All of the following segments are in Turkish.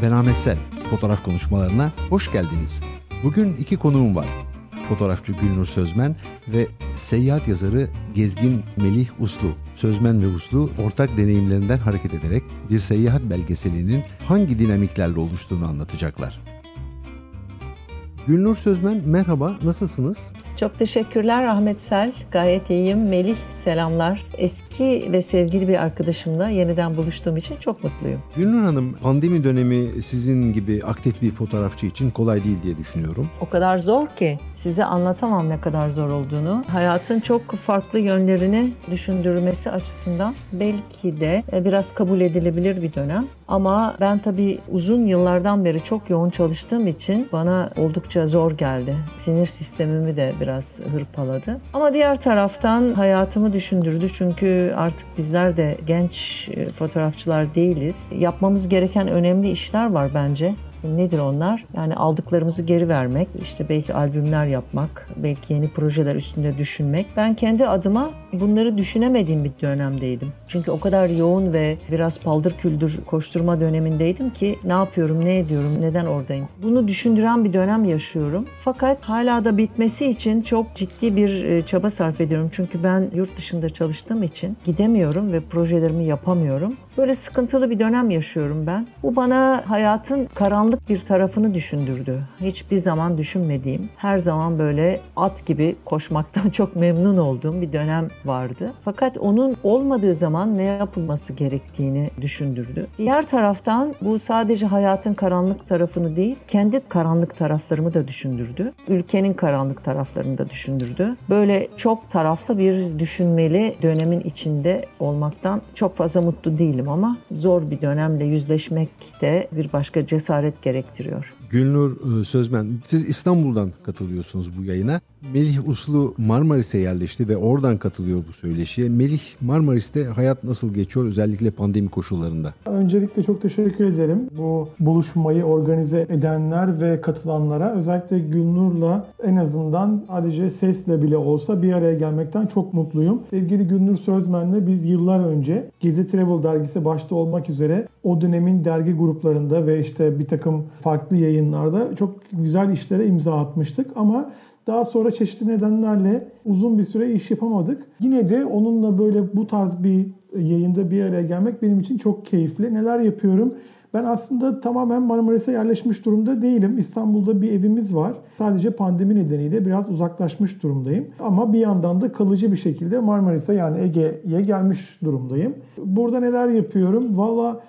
Merhaba ben Ahmet Sel. Fotoğraf konuşmalarına hoş geldiniz. Bugün iki konuğum var. Fotoğrafçı Gülnur Sözmen ve seyahat yazarı Gezgin Melih Uslu. Sözmen ve Uslu ortak deneyimlerinden hareket ederek bir seyahat belgeselinin hangi dinamiklerle oluştuğunu anlatacaklar. Gülnur Sözmen merhaba nasılsınız? Çok teşekkürler Ahmet Sel. Gayet iyiyim. Melih selamlar. Eski ve sevgili bir arkadaşımla yeniden buluştuğum için çok mutluyum. Gülnur Hanım pandemi dönemi sizin gibi aktif bir fotoğrafçı için kolay değil diye düşünüyorum. O kadar zor ki size anlatamam ne kadar zor olduğunu. Hayatın çok farklı yönlerini düşündürmesi açısından belki de e, biraz kabul edilebilir bir dönem. Ama ben tabii uzun yıllardan beri çok yoğun çalıştığım için bana oldukça zor geldi. Sinir sistemimi de biraz hırpaladı. Ama diğer taraftan hayatımı düşündürdü çünkü artık bizler de genç e, fotoğrafçılar değiliz. Yapmamız gereken önemli işler var bence. Nedir onlar? Yani aldıklarımızı geri vermek, işte belki albümler yapmak, belki yeni projeler üstünde düşünmek. Ben kendi adıma bunları düşünemediğim bir dönemdeydim. Çünkü o kadar yoğun ve biraz paldır küldür koşturma dönemindeydim ki ne yapıyorum, ne ediyorum, neden oradayım? Bunu düşündüren bir dönem yaşıyorum. Fakat hala da bitmesi için çok ciddi bir e, çaba sarf ediyorum. Çünkü ben yurt dışında çalıştığım için gidemiyorum ve projelerimi yapamıyorum. Böyle sıkıntılı bir dönem yaşıyorum ben. Bu bana hayatın karanlık bir tarafını düşündürdü. Hiçbir zaman düşünmediğim, her zaman böyle at gibi koşmaktan çok memnun olduğum bir dönem vardı. Fakat onun olmadığı zaman ne yapılması gerektiğini düşündürdü. Diğer taraftan bu sadece hayatın karanlık tarafını değil, kendi karanlık taraflarımı da düşündürdü. Ülkenin karanlık taraflarını da düşündürdü. Böyle çok taraflı bir düşünmeli dönemin içinde olmaktan çok fazla mutlu değilim ama zor bir dönemle yüzleşmek de bir başka cesaret gerektiriyor. Gülnur e, Sözmen, siz İstanbul'dan katılıyorsunuz bu yayına. Melih Uslu Marmaris'e yerleşti ve oradan katılıyor bu söyleşiye. Melih Marmaris'te hayat nasıl geçiyor özellikle pandemi koşullarında? Öncelikle çok teşekkür ederim. Bu buluşmayı organize edenler ve katılanlara özellikle Gülnur'la en azından sadece sesle bile olsa bir araya gelmekten çok mutluyum. Sevgili Gülnur Sözmen'le biz yıllar önce Gezi Travel dergisi başta olmak üzere o dönemin dergi gruplarında ve işte bir takım farklı yayınlarda çok güzel işlere imza atmıştık ama daha sonra çeşitli nedenlerle uzun bir süre iş yapamadık. Yine de onunla böyle bu tarz bir yayında bir araya gelmek benim için çok keyifli. Neler yapıyorum? Ben aslında tamamen Marmaris'e yerleşmiş durumda değilim. İstanbul'da bir evimiz var. Sadece pandemi nedeniyle biraz uzaklaşmış durumdayım. Ama bir yandan da kalıcı bir şekilde Marmaris'e yani Ege'ye gelmiş durumdayım. Burada neler yapıyorum? Valla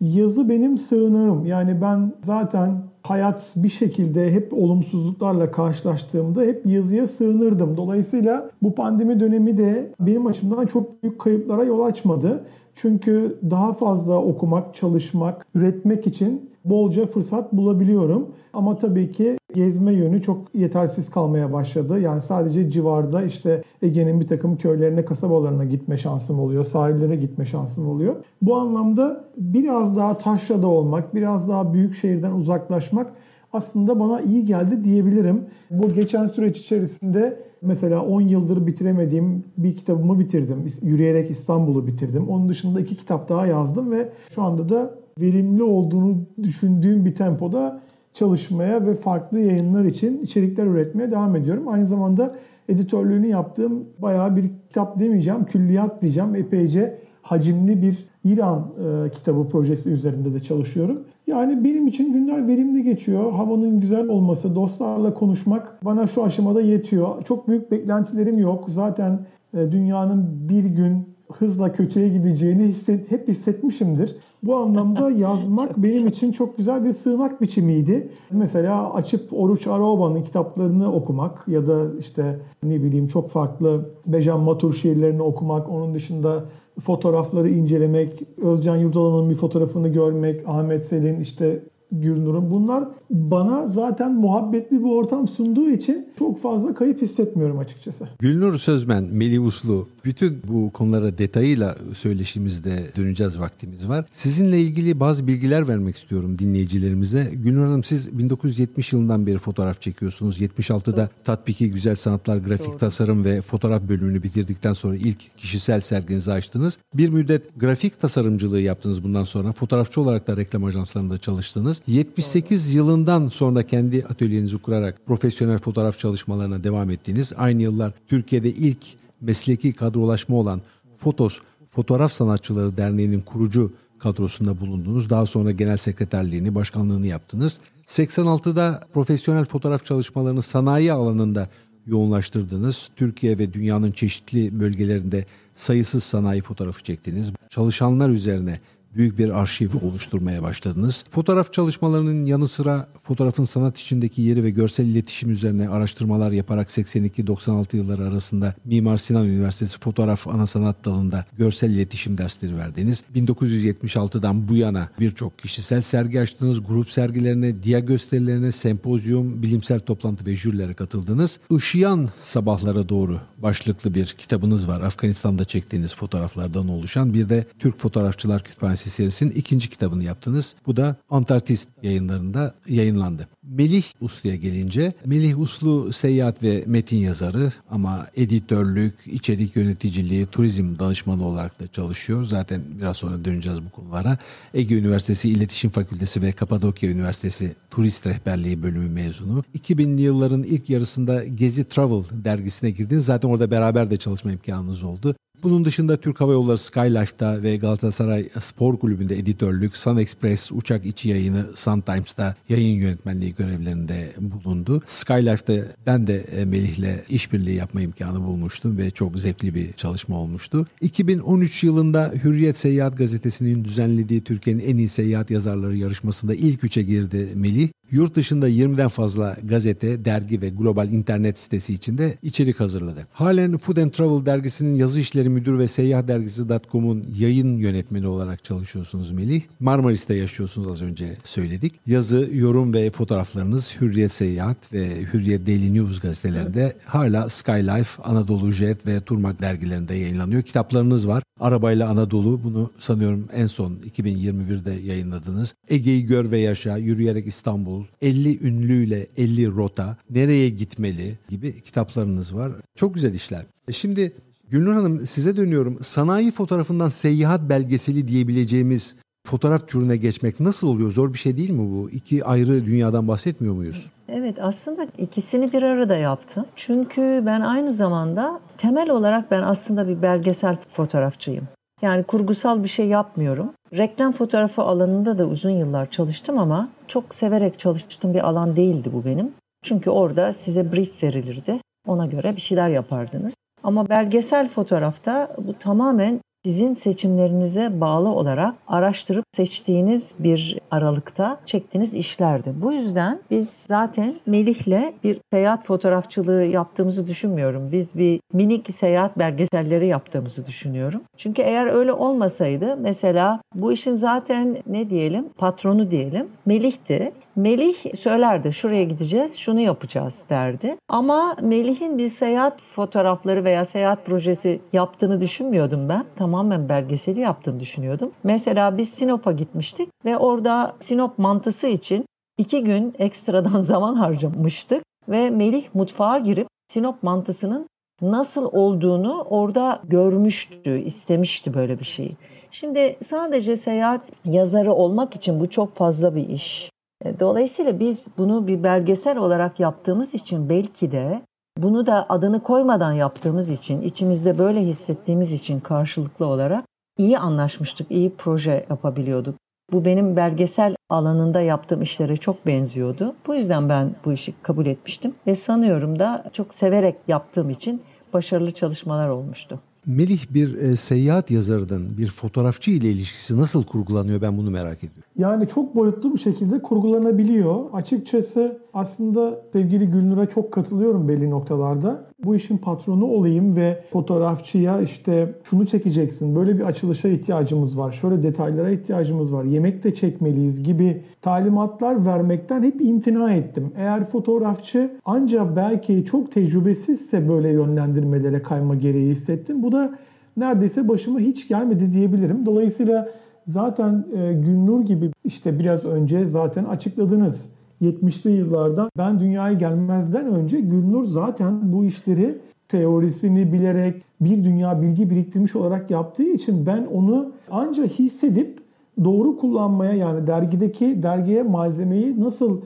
yazı benim sığınağım. Yani ben zaten hayat bir şekilde hep olumsuzluklarla karşılaştığımda hep yazıya sığınırdım. Dolayısıyla bu pandemi dönemi de benim açımdan çok büyük kayıplara yol açmadı. Çünkü daha fazla okumak, çalışmak, üretmek için bolca fırsat bulabiliyorum. Ama tabii ki gezme yönü çok yetersiz kalmaya başladı. Yani sadece civarda işte Ege'nin bir takım köylerine, kasabalarına gitme şansım oluyor. Sahillere gitme şansım oluyor. Bu anlamda biraz daha taşrada olmak, biraz daha büyük şehirden uzaklaşmak aslında bana iyi geldi diyebilirim. Bu geçen süreç içerisinde mesela 10 yıldır bitiremediğim bir kitabımı bitirdim. Yürüyerek İstanbul'u bitirdim. Onun dışında iki kitap daha yazdım ve şu anda da verimli olduğunu düşündüğüm bir tempoda çalışmaya ve farklı yayınlar için içerikler üretmeye devam ediyorum. Aynı zamanda editörlüğünü yaptığım bayağı bir kitap demeyeceğim, külliyat diyeceğim. Epeyce hacimli bir İran e, kitabı projesi üzerinde de çalışıyorum. Yani benim için günler verimli geçiyor. Havanın güzel olması, dostlarla konuşmak bana şu aşamada yetiyor. Çok büyük beklentilerim yok. Zaten e, dünyanın bir gün hızla kötüye gideceğini hisset, hep hissetmişimdir. Bu anlamda yazmak benim için çok güzel bir sığınak biçimiydi. Mesela açıp Oruç Aroba'nın kitaplarını okumak ya da işte ne bileyim çok farklı Bejan Matur şiirlerini okumak, onun dışında fotoğrafları incelemek, Özcan Yurdalan'ın bir fotoğrafını görmek, Ahmet Selin işte Gülnur'un. Bunlar bana zaten muhabbetli bir ortam sunduğu için çok fazla kayıp hissetmiyorum açıkçası. Gülnur Sözmen, Melih Uslu bütün bu konulara detayıyla söyleşimizde döneceğiz vaktimiz var. Sizinle ilgili bazı bilgiler vermek istiyorum dinleyicilerimize. Gülnur Hanım siz 1970 yılından beri fotoğraf çekiyorsunuz. 76'da Tatbiki Güzel Sanatlar Grafik Doğru. Tasarım ve Fotoğraf bölümünü bitirdikten sonra ilk kişisel serginizi açtınız. Bir müddet grafik tasarımcılığı yaptınız bundan sonra. Fotoğrafçı olarak da reklam ajanslarında çalıştınız. 78 Doğru. yılından sonra kendi atölyenizi kurarak profesyonel fotoğraf çalışmalarına devam ettiğiniz. Aynı yıllar Türkiye'de ilk mesleki kadrolaşma olan Fotos Fotoğraf Sanatçıları Derneği'nin kurucu kadrosunda bulundunuz. Daha sonra genel sekreterliğini, başkanlığını yaptınız. 86'da profesyonel fotoğraf çalışmalarını sanayi alanında yoğunlaştırdınız. Türkiye ve dünyanın çeşitli bölgelerinde sayısız sanayi fotoğrafı çektiniz. Çalışanlar üzerine büyük bir arşiv oluşturmaya başladınız. Fotoğraf çalışmalarının yanı sıra fotoğrafın sanat içindeki yeri ve görsel iletişim üzerine araştırmalar yaparak 82-96 yılları arasında Mimar Sinan Üniversitesi Fotoğraf Ana Sanat Dalı'nda görsel iletişim dersleri verdiniz. 1976'dan bu yana birçok kişisel sergi açtınız, grup sergilerine, dia gösterilerine, sempozyum, bilimsel toplantı ve jürilere katıldınız. Işıyan sabahlara doğru başlıklı bir kitabınız var. Afganistan'da çektiğiniz fotoğraflardan oluşan bir de Türk Fotoğrafçılar Kütüphanesi Üniversitesi serisinin ikinci kitabını yaptınız. Bu da Antarktist yayınlarında yayınlandı. Melih Uslu'ya gelince, Melih Uslu seyahat ve metin yazarı ama editörlük, içerik yöneticiliği, turizm danışmanı olarak da çalışıyor. Zaten biraz sonra döneceğiz bu konulara. Ege Üniversitesi İletişim Fakültesi ve Kapadokya Üniversitesi Turist Rehberliği bölümü mezunu. 2000'li yılların ilk yarısında Gezi Travel dergisine girdiniz. Zaten orada beraber de çalışma imkanınız oldu. Bunun dışında Türk Hava Yolları Skylife'da ve Galatasaray Spor Kulübü'nde editörlük, Sun Express uçak içi yayını Sun Times'ta yayın yönetmenliği görevlerinde bulundu. Skylife'da ben de e, Melih'le işbirliği yapma imkanı bulmuştum ve çok zevkli bir çalışma olmuştu. 2013 yılında Hürriyet Seyahat Gazetesi'nin düzenlediği Türkiye'nin en iyi seyahat yazarları yarışmasında ilk üçe girdi Melih. Yurt dışında 20'den fazla gazete, dergi ve global internet sitesi içinde içerik hazırladı. Halen Food and Travel dergisinin yazı işleri müdür ve seyyah dergisi.com'un yayın yönetmeni olarak çalışıyorsunuz Melih. Marmaris'te yaşıyorsunuz az önce söyledik. Yazı, yorum ve fotoğraflarınız Hürriyet Seyahat ve Hürriyet Daily News gazetelerinde evet. hala Skylife, Anadolu Jet ve Turmak dergilerinde yayınlanıyor. Kitaplarınız var. Arabayla Anadolu bunu sanıyorum en son 2021'de yayınladınız. Ege'yi gör ve yaşa, yürüyerek İstanbul, 50 ünlüyle 50 rota, nereye gitmeli gibi kitaplarınız var. Çok güzel işler. E şimdi Gülnur Hanım size dönüyorum. Sanayi fotoğrafından seyahat belgeseli diyebileceğimiz fotoğraf türüne geçmek nasıl oluyor? Zor bir şey değil mi bu? İki ayrı dünyadan bahsetmiyor muyuz? Evet aslında ikisini bir arada yaptım. Çünkü ben aynı zamanda temel olarak ben aslında bir belgesel fotoğrafçıyım. Yani kurgusal bir şey yapmıyorum. Reklam fotoğrafı alanında da uzun yıllar çalıştım ama çok severek çalıştığım bir alan değildi bu benim. Çünkü orada size brief verilirdi. Ona göre bir şeyler yapardınız. Ama belgesel fotoğrafta bu tamamen sizin seçimlerinize bağlı olarak araştırıp seçtiğiniz bir aralıkta çektiğiniz işlerdi. Bu yüzden biz zaten Melih'le bir seyahat fotoğrafçılığı yaptığımızı düşünmüyorum. Biz bir minik seyahat belgeselleri yaptığımızı düşünüyorum. Çünkü eğer öyle olmasaydı mesela bu işin zaten ne diyelim patronu diyelim Melih'ti. Melih söylerdi şuraya gideceğiz, şunu yapacağız derdi. Ama Melih'in bir seyahat fotoğrafları veya seyahat projesi yaptığını düşünmüyordum ben. Tamamen belgeseli yaptığını düşünüyordum. Mesela biz Sinop'a gitmiştik ve orada Sinop mantısı için iki gün ekstradan zaman harcamıştık. Ve Melih mutfağa girip Sinop mantısının nasıl olduğunu orada görmüştü, istemişti böyle bir şeyi. Şimdi sadece seyahat yazarı olmak için bu çok fazla bir iş. E, dolayısıyla biz bunu bir belgesel olarak yaptığımız için belki de bunu da adını koymadan yaptığımız için, içimizde böyle hissettiğimiz için karşılıklı olarak iyi anlaşmıştık, iyi proje yapabiliyorduk. Bu benim belgesel alanında yaptığım işlere çok benziyordu. Bu yüzden ben bu işi kabul etmiştim ve sanıyorum da çok severek yaptığım için başarılı çalışmalar olmuştu. Melih bir e, seyahat yazarının bir fotoğrafçı ile ilişkisi nasıl kurgulanıyor ben bunu merak ediyorum. Yani çok boyutlu bir şekilde kurgulanabiliyor. Açıkçası aslında sevgili Gülnur'a çok katılıyorum belli noktalarda. Bu işin patronu olayım ve fotoğrafçıya işte şunu çekeceksin, böyle bir açılışa ihtiyacımız var, şöyle detaylara ihtiyacımız var, yemek de çekmeliyiz gibi talimatlar vermekten hep imtina ettim. Eğer fotoğrafçı ancak belki çok tecrübesizse böyle yönlendirmelere kayma gereği hissettim. Bu da neredeyse başıma hiç gelmedi diyebilirim. Dolayısıyla zaten e, Gülnur gibi işte biraz önce zaten açıkladınız. 70'li yıllarda ben dünyaya gelmezden önce Gülnur zaten bu işleri teorisini bilerek bir dünya bilgi biriktirmiş olarak yaptığı için ben onu ancak hissedip doğru kullanmaya yani dergideki dergiye malzemeyi nasıl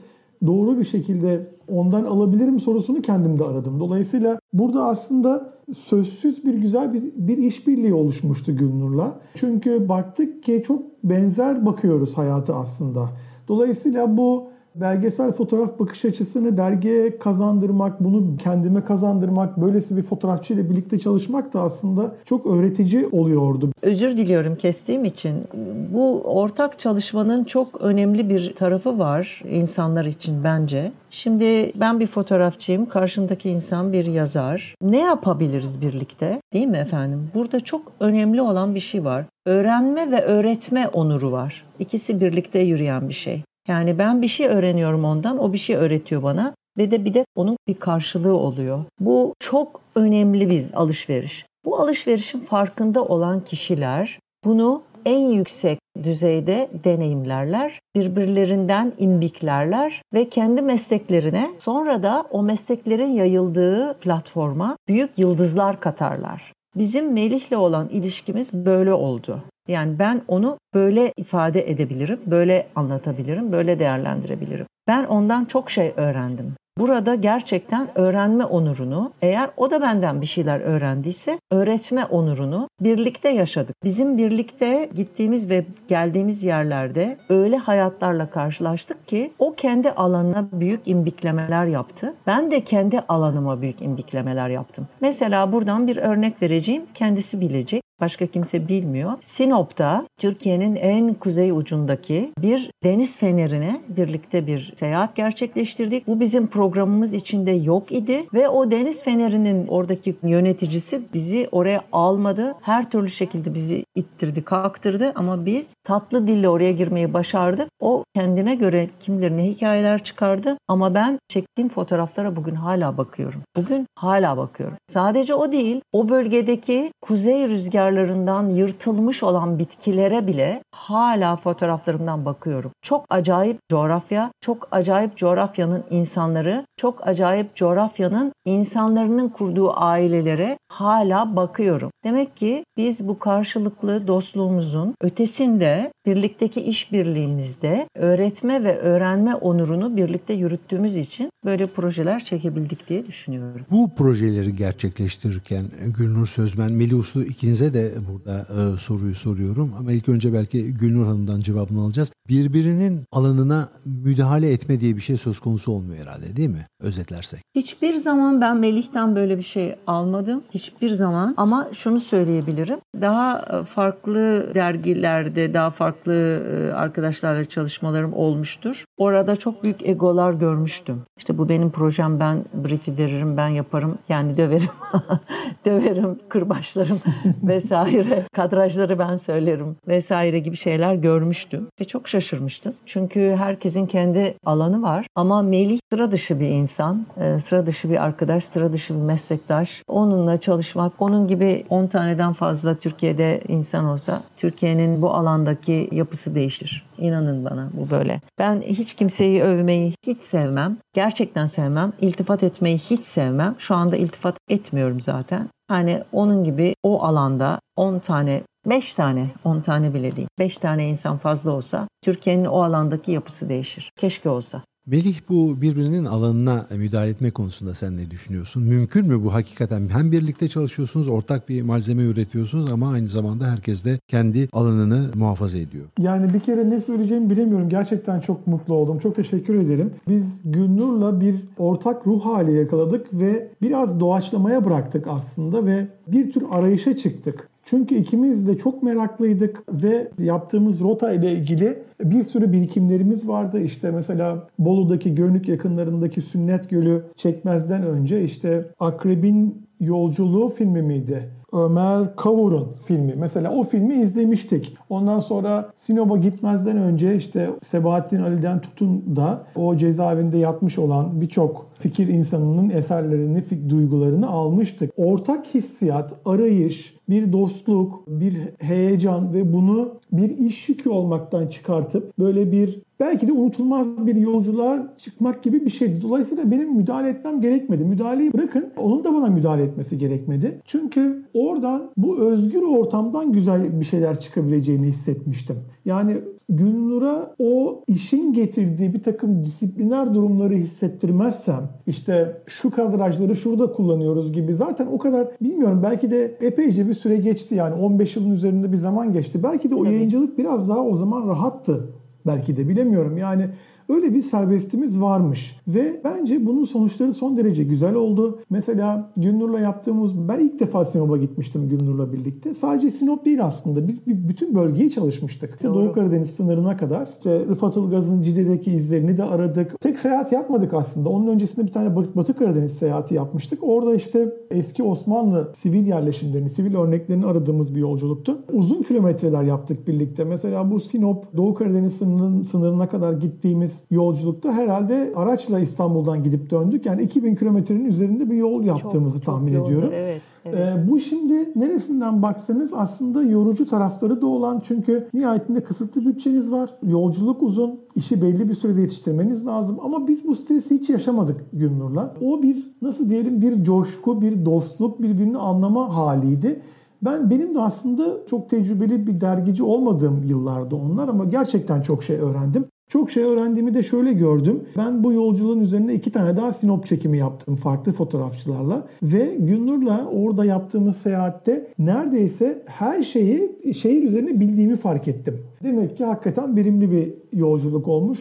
doğru bir şekilde ondan alabilirim sorusunu kendimde aradım. Dolayısıyla burada aslında sözsüz bir güzel bir, bir işbirliği oluşmuştu Gülnur'la. Çünkü baktık ki çok benzer bakıyoruz hayatı aslında. Dolayısıyla bu belgesel fotoğraf bakış açısını dergiye kazandırmak, bunu kendime kazandırmak, böylesi bir fotoğrafçı ile birlikte çalışmak da aslında çok öğretici oluyordu. Özür diliyorum kestiğim için. Bu ortak çalışmanın çok önemli bir tarafı var insanlar için bence. Şimdi ben bir fotoğrafçıyım, karşımdaki insan bir yazar. Ne yapabiliriz birlikte? Değil mi efendim? Burada çok önemli olan bir şey var. Öğrenme ve öğretme onuru var. İkisi birlikte yürüyen bir şey. Yani ben bir şey öğreniyorum ondan, o bir şey öğretiyor bana ve de bir de onun bir karşılığı oluyor. Bu çok önemli bir alışveriş. Bu alışverişin farkında olan kişiler bunu en yüksek düzeyde deneyimlerler, birbirlerinden imbiklerler ve kendi mesleklerine sonra da o mesleklerin yayıldığı platforma büyük yıldızlar katarlar. Bizim Melih'le olan ilişkimiz böyle oldu. Yani ben onu böyle ifade edebilirim, böyle anlatabilirim, böyle değerlendirebilirim. Ben ondan çok şey öğrendim. Burada gerçekten öğrenme onurunu, eğer o da benden bir şeyler öğrendiyse öğretme onurunu birlikte yaşadık. Bizim birlikte gittiğimiz ve geldiğimiz yerlerde öyle hayatlarla karşılaştık ki o kendi alanına büyük imbiklemeler yaptı. Ben de kendi alanıma büyük imbiklemeler yaptım. Mesela buradan bir örnek vereceğim. Kendisi bilecek. Başka kimse bilmiyor. Sinop'ta Türkiye'nin en kuzey ucundaki bir deniz fenerine birlikte bir seyahat gerçekleştirdik. Bu bizim programımız içinde yok idi ve o deniz fenerinin oradaki yöneticisi bizi oraya almadı. Her türlü şekilde bizi ittirdi, kalktırdı ama biz tatlı dille oraya girmeyi başardık. O kendine göre kim bilir ne hikayeler çıkardı ama ben çektiğim fotoğraflara bugün hala bakıyorum. Bugün hala bakıyorum. Sadece o değil, o bölgedeki kuzey rüzgarlarından yırtılmış olan bitkilere bile hala fotoğraflarımdan bakıyorum. Çok acayip coğrafya, çok acayip coğrafyanın insanları, çok acayip coğrafyanın insanların kurduğu ailelere hala bakıyorum. Demek ki biz bu karşılıklı dostluğumuzun ötesinde birlikteki işbirliğimizde öğretme ve öğrenme onurunu birlikte yürüttüğümüz için böyle projeler çekebildik diye düşünüyorum. Bu projeleri gerçekleştirirken Gülnur Sözmen, Melih Uslu ikinize burada e, soruyu soruyorum. Ama ilk önce belki Gülnur Hanım'dan cevabını alacağız. Birbirinin alanına müdahale etme diye bir şey söz konusu olmuyor herhalde değil mi? Özetlersek. Hiçbir zaman ben Melih'ten böyle bir şey almadım. Hiçbir zaman. Ama şunu söyleyebilirim. Daha e, farklı dergilerde, daha farklı e, arkadaşlarla çalışmalarım olmuştur. Orada çok büyük egolar görmüştüm. İşte bu benim projem, ben brief'i veririm, ben yaparım, yani döverim. döverim, kırbaçlarım vesaire. Kadrajları ben söylerim vesaire gibi şeyler görmüştüm. Ve çok şaşırmıştım. Çünkü herkesin kendi alanı var. Ama Melih sıra dışı bir insan, e, sıra dışı bir arkadaş, sıra dışı bir meslektaş. Onunla çalışmak, onun gibi 10 taneden fazla Türkiye'de insan olsa Türkiye'nin bu alandaki yapısı değişir. İnanın bana bu böyle. Ben hiç kimseyi övmeyi hiç sevmem. Gerçekten sevmem. İltifat etmeyi hiç sevmem. Şu anda iltifat etmiyorum zaten. Hani onun gibi o alanda 10 tane 5 tane, 10 tane bile değil. 5 tane insan fazla olsa Türkiye'nin o alandaki yapısı değişir. Keşke olsa. Melih bu birbirinin alanına müdahale etme konusunda sen ne düşünüyorsun? Mümkün mü bu hakikaten? Hem birlikte çalışıyorsunuz, ortak bir malzeme üretiyorsunuz ama aynı zamanda herkes de kendi alanını muhafaza ediyor. Yani bir kere ne söyleyeceğimi bilemiyorum. Gerçekten çok mutlu oldum. Çok teşekkür ederim. Biz Gülnur'la bir ortak ruh hali yakaladık ve biraz doğaçlamaya bıraktık aslında ve bir tür arayışa çıktık. Çünkü ikimiz de çok meraklıydık ve yaptığımız rota ile ilgili bir sürü birikimlerimiz vardı. İşte mesela Bolu'daki Gönlük yakınlarındaki Sünnet Gölü çekmezden önce işte Akrebin Yolculuğu filmi miydi? Ömer Kavur'un filmi. Mesela o filmi izlemiştik. Ondan sonra Sinop'a gitmezden önce işte Sebahattin Ali'den tutun da o cezaevinde yatmış olan birçok fikir insanının eserlerini, duygularını almıştık. Ortak hissiyat, arayış, bir dostluk, bir heyecan ve bunu bir iş yükü olmaktan çıkartıp böyle bir belki de unutulmaz bir yolculuğa çıkmak gibi bir şeydi. Dolayısıyla benim müdahale etmem gerekmedi. Müdahaleyi bırakın, onun da bana müdahale etmesi gerekmedi. Çünkü oradan bu özgür ortamdan güzel bir şeyler çıkabileceğini hissetmiştim. Yani Gülnur'a o işin getirdiği bir takım disipliner durumları hissettirmezsem işte şu kadrajları şurada kullanıyoruz gibi zaten o kadar bilmiyorum belki de epeyce bir süre geçti yani 15 yılın üzerinde bir zaman geçti. Belki de o yayıncılık biraz daha o zaman rahattı belki de bilemiyorum. Yani Öyle bir serbestimiz varmış ve bence bunun sonuçları son derece güzel oldu. Mesela Gülnur'la yaptığımız, ben ilk defa Sinop'a gitmiştim Gülnur'la birlikte. Sadece Sinop değil aslında. Biz bütün bölgeyi çalışmıştık. Doğru. Doğu Karadeniz sınırına kadar. İşte Rıfat Ilgaz'ın Cide'deki izlerini de aradık. Tek seyahat yapmadık aslında. Onun öncesinde bir tane Batı Karadeniz seyahati yapmıştık. Orada işte eski Osmanlı sivil yerleşimlerini, sivil örneklerini aradığımız bir yolculuktu. Uzun kilometreler yaptık birlikte. Mesela bu Sinop, Doğu Karadeniz sınırının, sınırına kadar gittiğimiz yolculukta herhalde araçla İstanbul'dan gidip döndük. Yani 2000 kilometrenin üzerinde bir yol yaptığımızı çok, tahmin çok ediyorum. Evet, evet. Ee, bu şimdi neresinden baksanız aslında yorucu tarafları da olan çünkü nihayetinde kısıtlı bütçeniz var. Yolculuk uzun. işi belli bir sürede yetiştirmeniz lazım. Ama biz bu stresi hiç yaşamadık Günnur'la. O bir nasıl diyelim bir coşku, bir dostluk, birbirini anlama haliydi. Ben benim de aslında çok tecrübeli bir dergici olmadığım yıllarda onlar ama gerçekten çok şey öğrendim. Çok şey öğrendiğimi de şöyle gördüm. Ben bu yolculuğun üzerine iki tane daha sinop çekimi yaptım farklı fotoğrafçılarla. Ve Günnur'la orada yaptığımız seyahatte neredeyse her şeyi şehir üzerine bildiğimi fark ettim. Demek ki hakikaten verimli bir yolculuk olmuş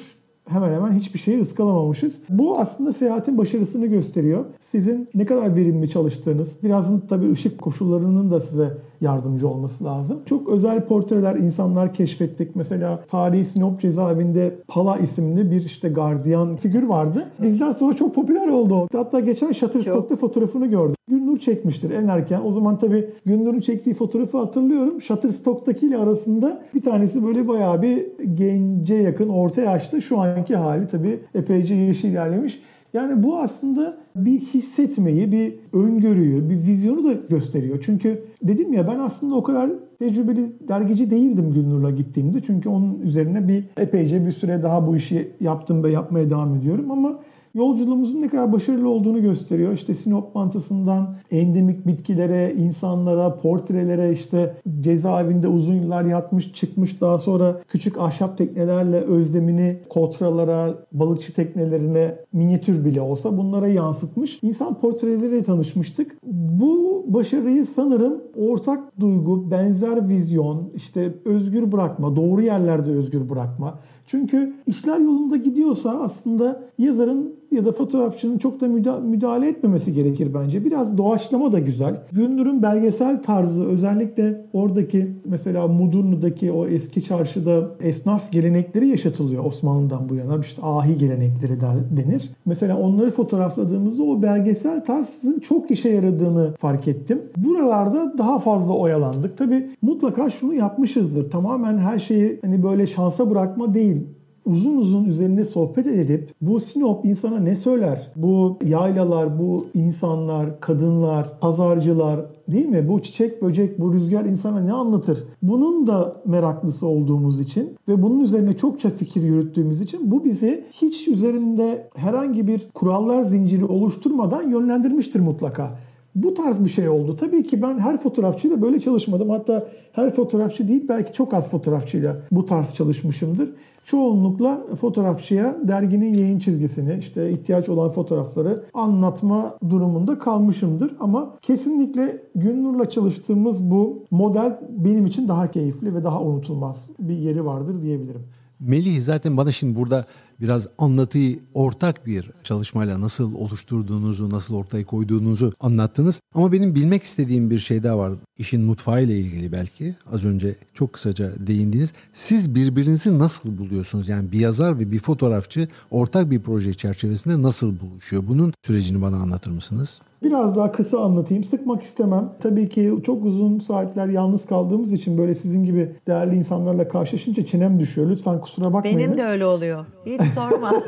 hemen hemen hiçbir şeyi ıskalamamışız. Bu aslında seyahatin başarısını gösteriyor. Sizin ne kadar verimli çalıştığınız, birazın tabii ışık koşullarının da size yardımcı olması lazım. Çok özel portreler insanlar keşfettik. Mesela tarihi Sinop cezaevinde Pala isimli bir işte gardiyan figür vardı. Bizden sonra çok popüler oldu. Hatta geçen Shutterstock'ta fotoğrafını gördüm. Günnur çekmiştir en erken. O zaman tabii Günnur'un çektiği fotoğrafı hatırlıyorum. Shutterstock'taki ile arasında bir tanesi böyle bayağı bir gence yakın, orta yaşta. Şu anki hali tabii epeyce yaşı ilerlemiş. Yani bu aslında bir hissetmeyi, bir öngörüyü, bir vizyonu da gösteriyor. Çünkü dedim ya ben aslında o kadar tecrübeli dergici değildim Gülnur'la gittiğimde. Çünkü onun üzerine bir epeyce bir süre daha bu işi yaptım ve yapmaya devam ediyorum. Ama yolculuğumuzun ne kadar başarılı olduğunu gösteriyor. İşte Sinop mantısından endemik bitkilere, insanlara, portrelere işte cezaevinde uzun yıllar yatmış çıkmış daha sonra küçük ahşap teknelerle özlemini kotralara, balıkçı teknelerine minyatür bile olsa bunlara yansıtmış. İnsan portreleriyle tanışmıştık. Bu başarıyı sanırım ortak duygu, benzer vizyon, işte özgür bırakma, doğru yerlerde özgür bırakma, çünkü işler yolunda gidiyorsa aslında yazarın ya da fotoğrafçının çok da müdahale etmemesi gerekir bence. Biraz doğaçlama da güzel. Gündür'ün belgesel tarzı özellikle oradaki mesela Mudurnu'daki o eski çarşıda esnaf gelenekleri yaşatılıyor Osmanlı'dan bu yana. İşte ahi gelenekleri denir. Mesela onları fotoğrafladığımızda o belgesel tarzın çok işe yaradığını fark ettim. Buralarda daha fazla oyalandık. Tabi mutlaka şunu yapmışızdır. Tamamen her şeyi hani böyle şansa bırakma değil uzun uzun üzerine sohbet edip bu Sinop insana ne söyler? Bu yaylalar, bu insanlar, kadınlar, pazarcılar değil mi? Bu çiçek, böcek, bu rüzgar insana ne anlatır? Bunun da meraklısı olduğumuz için ve bunun üzerine çokça fikir yürüttüğümüz için bu bizi hiç üzerinde herhangi bir kurallar zinciri oluşturmadan yönlendirmiştir mutlaka. Bu tarz bir şey oldu. Tabii ki ben her fotoğrafçıyla böyle çalışmadım. Hatta her fotoğrafçı değil belki çok az fotoğrafçıyla bu tarz çalışmışımdır çoğunlukla fotoğrafçıya derginin yayın çizgisini, işte ihtiyaç olan fotoğrafları anlatma durumunda kalmışımdır. Ama kesinlikle Günnur'la çalıştığımız bu model benim için daha keyifli ve daha unutulmaz bir yeri vardır diyebilirim. Melih zaten bana şimdi burada biraz anlatıyı ortak bir çalışmayla nasıl oluşturduğunuzu, nasıl ortaya koyduğunuzu anlattınız. Ama benim bilmek istediğim bir şey daha var. İşin mutfağıyla ilgili belki. Az önce çok kısaca değindiniz. Siz birbirinizi nasıl buluyorsunuz? Yani bir yazar ve bir fotoğrafçı ortak bir proje çerçevesinde nasıl buluşuyor? Bunun sürecini bana anlatır mısınız? Biraz daha kısa anlatayım. Sıkmak istemem. Tabii ki çok uzun saatler yalnız kaldığımız için böyle sizin gibi değerli insanlarla karşılaşınca çenem düşüyor. Lütfen kusura bakmayınız. Benim de öyle oluyor. Hiç sorma.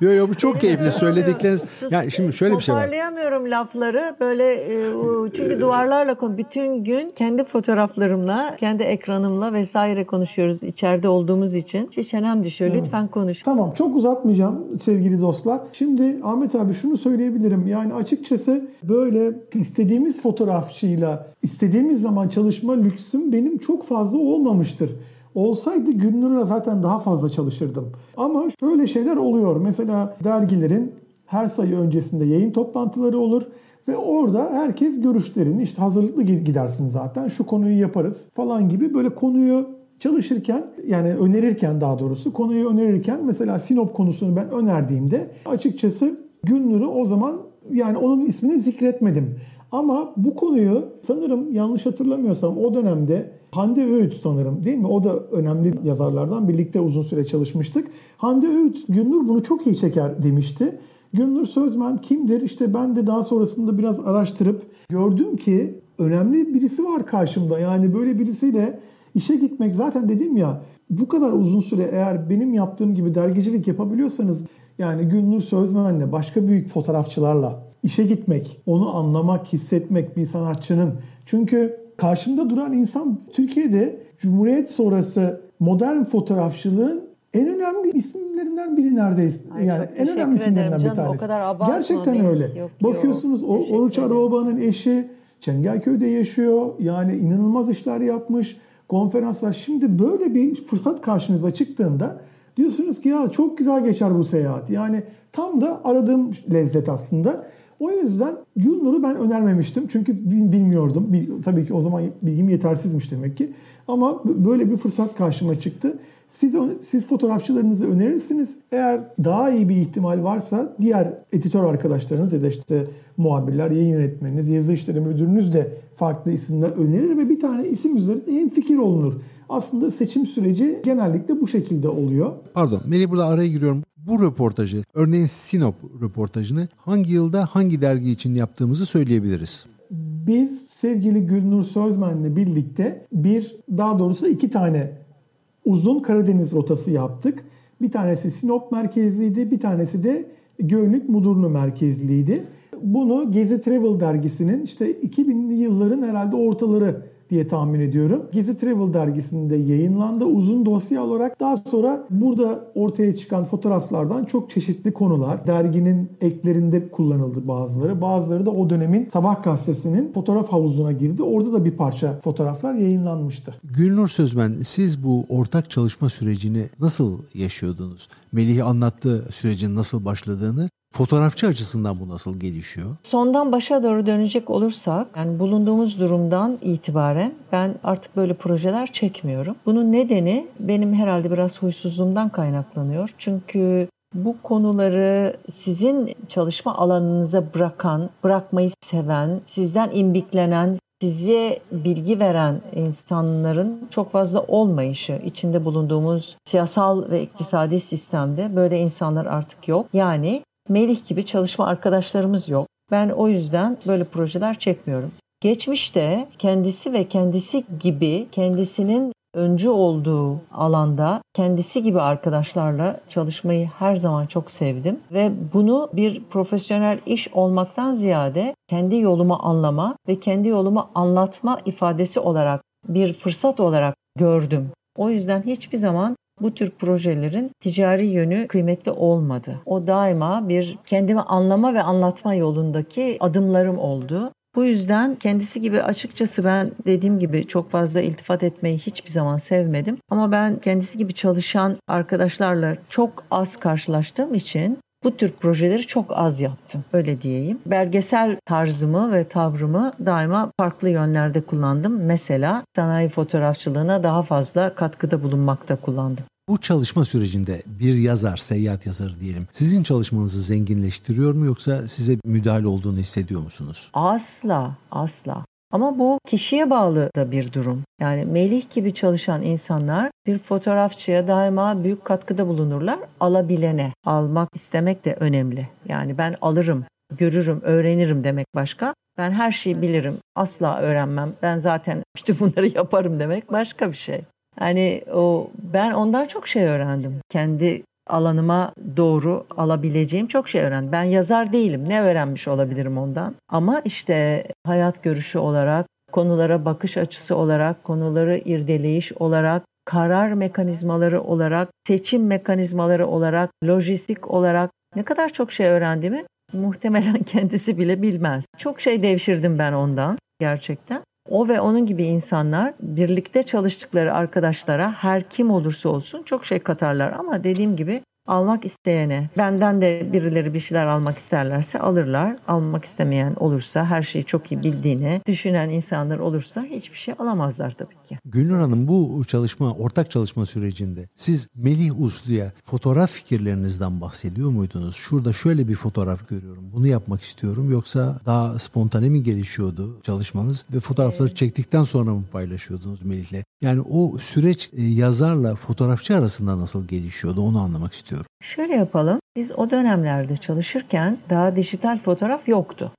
yo yo bu çok keyifli söyledikleriniz. Yani şimdi şöyle bir şey var. Toparlayamıyorum lafları. Böyle e, çünkü duvarlarla konu bütün gün kendi fotoğraflarımla, kendi ekranımla vesaire konuşuyoruz içeride olduğumuz için. Çenem düşüyor. Lütfen konuş. Tamam çok uzatmayacağım sevgili dostlar. Şimdi Ahmet abi şunu söyleyebilirim. Yani açıkçası böyle istediğimiz fotoğrafçıyla istediğimiz zaman çalışma lüksüm benim çok fazla olmamıştır. Olsaydı Gülnur'la zaten daha fazla çalışırdım. Ama şöyle şeyler oluyor. Mesela dergilerin her sayı öncesinde yayın toplantıları olur ve orada herkes görüşlerini işte hazırlıklı gidersin zaten şu konuyu yaparız falan gibi böyle konuyu çalışırken yani önerirken daha doğrusu konuyu önerirken mesela Sinop konusunu ben önerdiğimde açıkçası Gülnur'u o zaman yani onun ismini zikretmedim. Ama bu konuyu sanırım yanlış hatırlamıyorsam o dönemde Hande Öğüt sanırım değil mi? O da önemli yazarlardan birlikte uzun süre çalışmıştık. Hande Öğüt, Günnur bunu çok iyi çeker demişti. Günnur Sözmen kimdir? İşte ben de daha sonrasında biraz araştırıp gördüm ki önemli birisi var karşımda. Yani böyle birisiyle işe gitmek zaten dedim ya bu kadar uzun süre eğer benim yaptığım gibi dergicilik yapabiliyorsanız yani Günnur Sözmen'le başka büyük fotoğrafçılarla işe gitmek, onu anlamak, hissetmek bir sanatçının. Çünkü karşımda duran insan Türkiye'de Cumhuriyet sonrası modern fotoğrafçılığın en önemli isimlerinden biri neredeyse. Ay, yani en önemli isimlerinden canım, bir tanesi. O kadar Gerçekten değil. öyle. Yok, Bakıyorsunuz yok. o Oruç. Aroba'nın eşi Çengelköy'de yaşıyor. Yani inanılmaz işler yapmış. Konferanslar. Şimdi böyle bir fırsat karşınıza çıktığında diyorsunuz ki ya çok güzel geçer bu seyahat. Yani tam da aradığım lezzet aslında. O yüzden Gülnur'u ben önermemiştim. Çünkü bilmiyordum. Tabii ki o zaman bilgim yetersizmiş demek ki. Ama böyle bir fırsat karşıma çıktı. Siz, siz fotoğrafçılarınızı önerirsiniz. Eğer daha iyi bir ihtimal varsa diğer editör arkadaşlarınız ya da işte muhabirler, yayın yönetmeniniz, yazı işleri müdürünüz de farklı isimler önerir ve bir tane isim üzerinde en fikir olunur. Aslında seçim süreci genellikle bu şekilde oluyor. Pardon, Melih burada araya giriyorum. Bu röportajı, örneğin Sinop röportajını hangi yılda hangi dergi için yaptığımızı söyleyebiliriz. Biz sevgili Gülnur Sözmen'le birlikte bir, daha doğrusu iki tane uzun Karadeniz rotası yaptık. Bir tanesi Sinop merkezliydi, bir tanesi de Göynük Mudurnu merkezliydi. Bunu Gezi Travel dergisinin işte 2000'li yılların herhalde ortaları diye tahmin ediyorum. Gezi Travel dergisinde yayınlandı uzun dosya olarak. Daha sonra burada ortaya çıkan fotoğraflardan çok çeşitli konular derginin eklerinde kullanıldı bazıları. Bazıları da o dönemin Sabah gazetesinin fotoğraf havuzuna girdi. Orada da bir parça fotoğraflar yayınlanmıştı. Gülnur Sözmen siz bu ortak çalışma sürecini nasıl yaşıyordunuz? Melih anlattı sürecin nasıl başladığını. Fotoğrafçı açısından bu nasıl gelişiyor? Sondan başa doğru dönecek olursak, yani bulunduğumuz durumdan itibaren ben artık böyle projeler çekmiyorum. Bunun nedeni benim herhalde biraz huysuzluğumdan kaynaklanıyor. Çünkü bu konuları sizin çalışma alanınıza bırakan, bırakmayı seven, sizden imbiklenen, size bilgi veren insanların çok fazla olmayışı, içinde bulunduğumuz siyasal ve iktisadi sistemde böyle insanlar artık yok. Yani Melih gibi çalışma arkadaşlarımız yok. Ben o yüzden böyle projeler çekmiyorum. Geçmişte kendisi ve kendisi gibi kendisinin öncü olduğu alanda kendisi gibi arkadaşlarla çalışmayı her zaman çok sevdim ve bunu bir profesyonel iş olmaktan ziyade kendi yolumu anlama ve kendi yolumu anlatma ifadesi olarak bir fırsat olarak gördüm. O yüzden hiçbir zaman bu tür projelerin ticari yönü kıymetli olmadı. O daima bir kendimi anlama ve anlatma yolundaki adımlarım oldu. Bu yüzden kendisi gibi açıkçası ben dediğim gibi çok fazla iltifat etmeyi hiçbir zaman sevmedim. Ama ben kendisi gibi çalışan arkadaşlarla çok az karşılaştığım için bu tür projeleri çok az yaptım. Öyle diyeyim. Belgesel tarzımı ve tavrımı daima farklı yönlerde kullandım. Mesela sanayi fotoğrafçılığına daha fazla katkıda bulunmakta kullandım. Bu çalışma sürecinde bir yazar, seyahat yazarı diyelim. Sizin çalışmanızı zenginleştiriyor mu yoksa size müdahale olduğunu hissediyor musunuz? Asla, asla. Ama bu kişiye bağlı da bir durum. Yani Melih gibi çalışan insanlar bir fotoğrafçıya daima büyük katkıda bulunurlar. Alabilene, almak istemek de önemli. Yani ben alırım, görürüm, öğrenirim demek başka. Ben her şeyi bilirim, asla öğrenmem. Ben zaten bütün bunları yaparım demek başka bir şey. Yani o ben ondan çok şey öğrendim. Kendi alanıma doğru alabileceğim çok şey öğrendim. Ben yazar değilim. Ne öğrenmiş olabilirim ondan? Ama işte hayat görüşü olarak, konulara bakış açısı olarak, konuları irdeleyiş olarak, karar mekanizmaları olarak, seçim mekanizmaları olarak, lojistik olarak ne kadar çok şey öğrendiğimi muhtemelen kendisi bile bilmez. Çok şey devşirdim ben ondan gerçekten. O ve onun gibi insanlar birlikte çalıştıkları arkadaşlara her kim olursa olsun çok şey katarlar. Ama dediğim gibi almak isteyene, benden de birileri bir şeyler almak isterlerse alırlar. Almak istemeyen olursa, her şeyi çok iyi bildiğini düşünen insanlar olursa hiçbir şey alamazlar tabii ki. Gülnur Hanım bu çalışma, ortak çalışma sürecinde siz Melih Uslu'ya fotoğraf fikirlerinizden bahsediyor muydunuz? Şurada şöyle bir fotoğraf görüyorum, bunu yapmak istiyorum yoksa daha spontane mi gelişiyordu çalışmanız ve fotoğrafları çektikten sonra mı paylaşıyordunuz Melih'le? Yani o süreç e, yazarla fotoğrafçı arasında nasıl gelişiyordu onu anlamak istiyorum. Şöyle yapalım. Biz o dönemlerde çalışırken daha dijital fotoğraf yoktu.